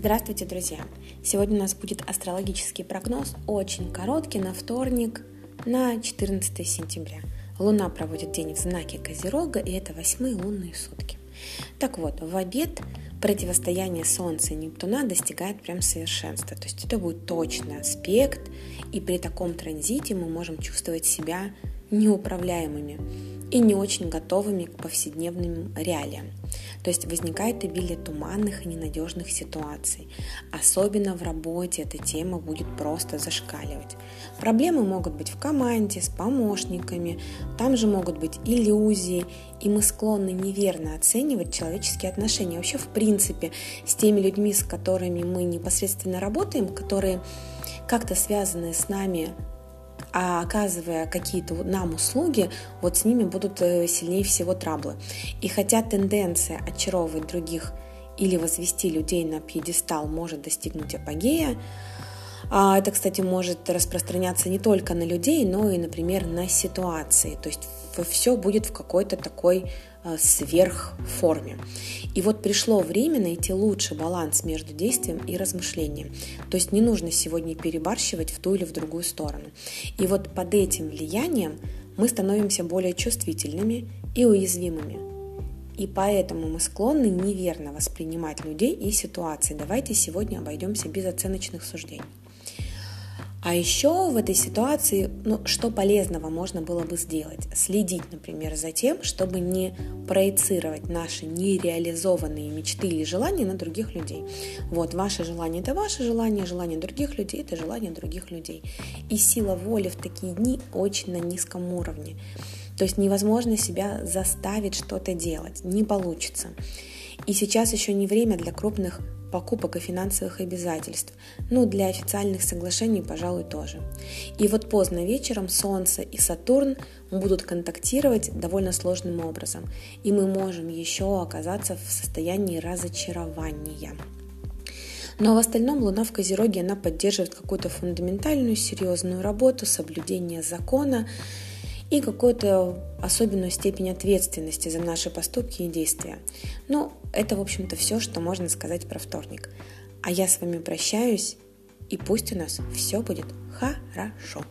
Здравствуйте, друзья! Сегодня у нас будет астрологический прогноз, очень короткий, на вторник, на 14 сентября. Луна проводит день в знаке Козерога, и это восьмые лунные сутки. Так вот, в обед противостояние Солнца и Нептуна достигает прям совершенства. То есть это будет точный аспект, и при таком транзите мы можем чувствовать себя неуправляемыми и не очень готовыми к повседневным реалиям. То есть возникает обилие туманных и ненадежных ситуаций. Особенно в работе эта тема будет просто зашкаливать. Проблемы могут быть в команде, с помощниками, там же могут быть иллюзии, и мы склонны неверно оценивать человеческие отношения. Вообще, в принципе, с теми людьми, с которыми мы непосредственно работаем, которые как-то связаны с нами а оказывая какие-то нам услуги, вот с ними будут э, сильнее всего траблы. И хотя тенденция очаровывать других или возвести людей на пьедестал может достигнуть апогея, это, кстати, может распространяться не только на людей, но и, например, на ситуации. То есть все будет в какой-то такой э, сверхформе. И вот пришло время найти лучший баланс между действием и размышлением. То есть не нужно сегодня перебарщивать в ту или в другую сторону. И вот под этим влиянием мы становимся более чувствительными и уязвимыми. И поэтому мы склонны неверно воспринимать людей и ситуации. Давайте сегодня обойдемся без оценочных суждений. А еще в этой ситуации, ну, что полезного можно было бы сделать? Следить, например, за тем, чтобы не проецировать наши нереализованные мечты или желания на других людей. Вот, ваше желание – это ваше желание, желание других людей – это желание других людей. И сила воли в такие дни очень на низком уровне. То есть невозможно себя заставить что-то делать, не получится. И сейчас еще не время для крупных покупок и финансовых обязательств. Ну, для официальных соглашений, пожалуй, тоже. И вот поздно вечером Солнце и Сатурн будут контактировать довольно сложным образом. И мы можем еще оказаться в состоянии разочарования. Но в остальном Луна в Козероге, она поддерживает какую-то фундаментальную, серьезную работу, соблюдение закона, и какую-то особенную степень ответственности за наши поступки и действия. Ну, это, в общем-то, все, что можно сказать про вторник. А я с вами прощаюсь, и пусть у нас все будет хорошо.